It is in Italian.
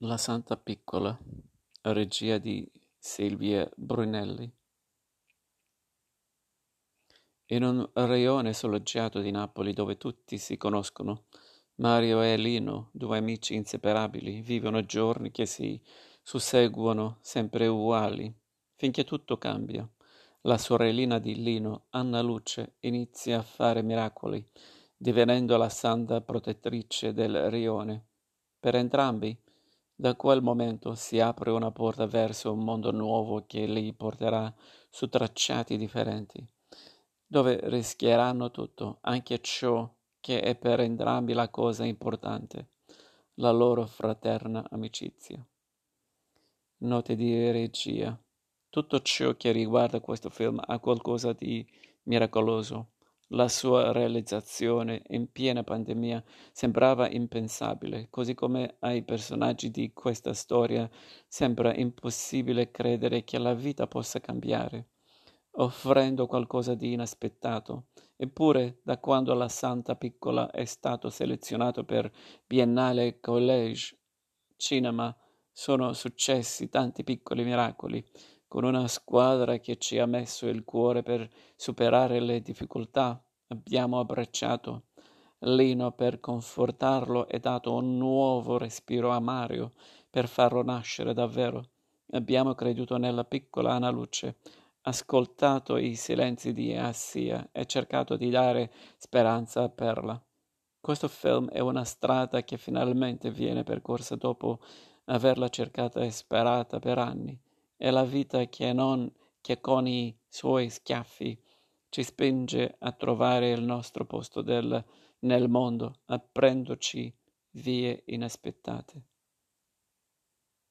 La Santa Piccola, regia di Silvia Brunelli. In un raione soleggiato di Napoli dove tutti si conoscono, Mario e Lino, due amici inseparabili, vivono giorni che si susseguono sempre uguali, finché tutto cambia. La sorellina di Lino, Anna Luce, inizia a fare miracoli, divenendo la santa protettrice del rione. Per entrambi da quel momento si apre una porta verso un mondo nuovo che li porterà su tracciati differenti, dove rischieranno tutto, anche ciò che è per entrambi la cosa importante, la loro fraterna amicizia. Note di regia. Tutto ciò che riguarda questo film ha qualcosa di miracoloso la sua realizzazione in piena pandemia sembrava impensabile, così come ai personaggi di questa storia sembra impossibile credere che la vita possa cambiare, offrendo qualcosa di inaspettato. Eppure, da quando la Santa Piccola è stato selezionato per Biennale College Cinema, sono successi tanti piccoli miracoli con una squadra che ci ha messo il cuore per superare le difficoltà. Abbiamo abbracciato Lino per confortarlo e dato un nuovo respiro a Mario per farlo nascere davvero. Abbiamo creduto nella piccola Ana Luce, ascoltato i silenzi di Assia e cercato di dare speranza a Perla. Questo film è una strada che finalmente viene percorsa dopo averla cercata e sperata per anni. È la vita che, non, che con i suoi schiaffi ci spinge a trovare il nostro posto del, nel mondo, aprendoci vie inaspettate.